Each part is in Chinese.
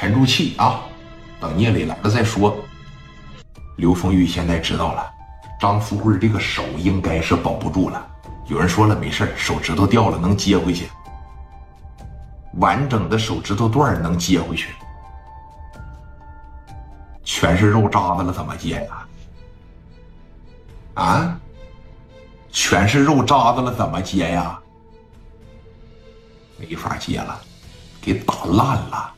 沉住气啊，等聂磊来了再说。刘丰玉现在知道了，张富贵这个手应该是保不住了。有人说了，没事手指头掉了能接回去，完整的手指头段能接回去，全是肉渣子了，怎么接呀？啊？全是肉渣子了，怎么接呀？没法接了，给打烂了。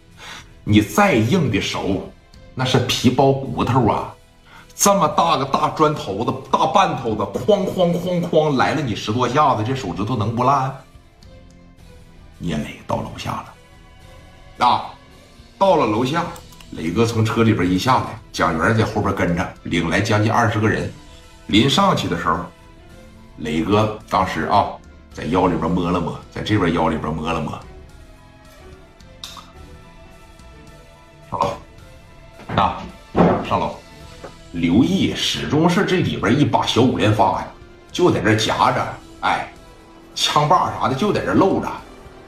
你再硬的手，那是皮包骨头啊！这么大个大砖头子、大半头子，哐哐哐哐来了你十多下子，这手指头能不烂？聂磊到楼下了，啊，到了楼下，磊哥从车里边一下来，蒋元在后边跟着，领来将近二十个人。临上去的时候。磊哥当时啊，在腰里边摸了摸，在这边腰里边摸了摸。上楼，啊，上楼。刘毅始终是这里边一把小五连发呀，就在这夹着，哎，枪把啥的就在这露着。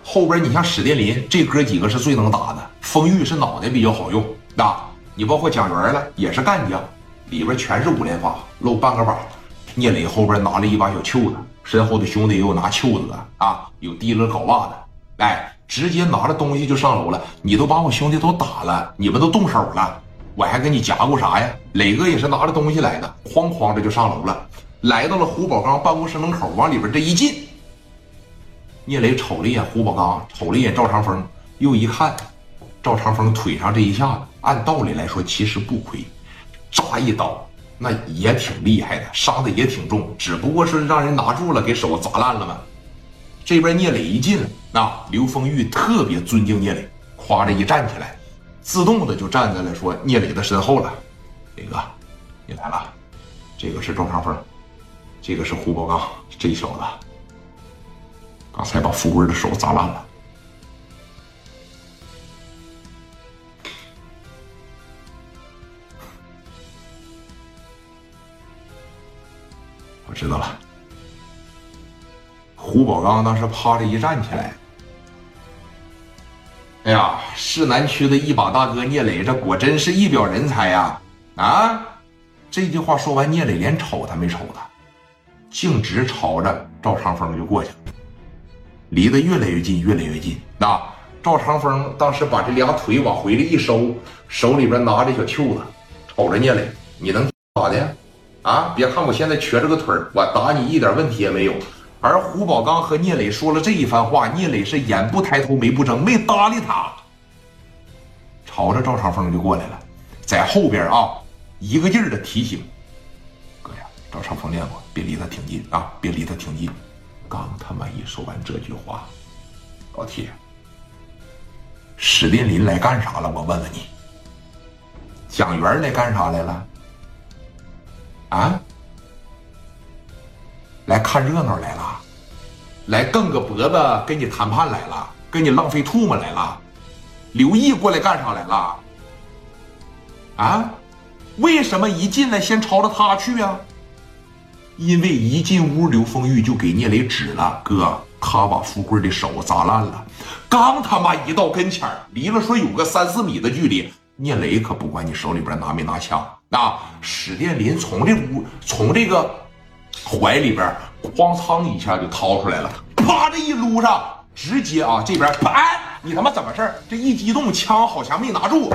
后边你像史殿林这哥几个是最能打的，风玉是脑袋比较好用，啊，你包括蒋元了也是干将，里边全是五连发，露半个把。聂磊后边拿了一把小袖子，身后的兄弟也有拿袖子的啊，有提了镐把的，哎，直接拿着东西就上楼了。你都把我兄弟都打了，你们都动手了，我还跟你夹过啥呀？磊哥也是拿着东西来的，哐哐的就上楼了，来到了胡宝刚办公室门口，往里边这一进，聂磊瞅了一眼胡宝刚，瞅了一眼赵长风，又一看，赵长风腿上这一下子，按道理来说其实不亏，扎一刀。那也挺厉害的，伤的也挺重，只不过是让人拿住了，给手砸烂了嘛。这边聂磊一进来，那刘丰玉特别尊敬聂磊，夸着一站起来，自动的就站在了说聂磊的身后了。磊哥，你来了，这个是赵长风，这个是胡宝刚，这小子刚才把富贵的手砸烂了。我知道了。胡宝刚当时趴着一站起来，哎呀，市南区的一把大哥聂磊，这果真是一表人才呀！啊，这句话说完，聂磊连瞅他没瞅他，径直朝着赵长风就过去了，离得越来越近，越来越近。那赵长风当时把这俩腿往回里一收，手里边拿着小袖子，瞅着聂磊，你能咋的？啊！别看我现在瘸着个腿儿，我打你一点问题也没有。而胡宝刚和聂磊说了这一番话，聂磊是眼不抬头，眉不睁，没搭理他，朝着赵长风就过来了，在后边啊，一个劲儿的提醒哥呀，赵长风练过，别离他挺近啊，别离他挺近。刚他妈一说完这句话，老铁，史殿林来干啥了？我问问你，蒋元来干啥来了？啊！来看热闹来了，来梗个脖子跟你谈判来了，跟你浪费唾沫来了。刘毅过来干啥来了？啊？为什么一进来先朝着他去啊？因为一进屋，刘丰玉就给聂磊指了，哥，他把富贵的手砸烂了。刚他妈一到跟前离了说有个三四米的距离，聂磊可不管你手里边拿没拿枪。啊！史殿林从这屋从这个怀里边哐仓一下就掏出来了，啪这一撸上，直接啊这边，哎，你他妈怎么事儿？这一激动，枪好像没拿住，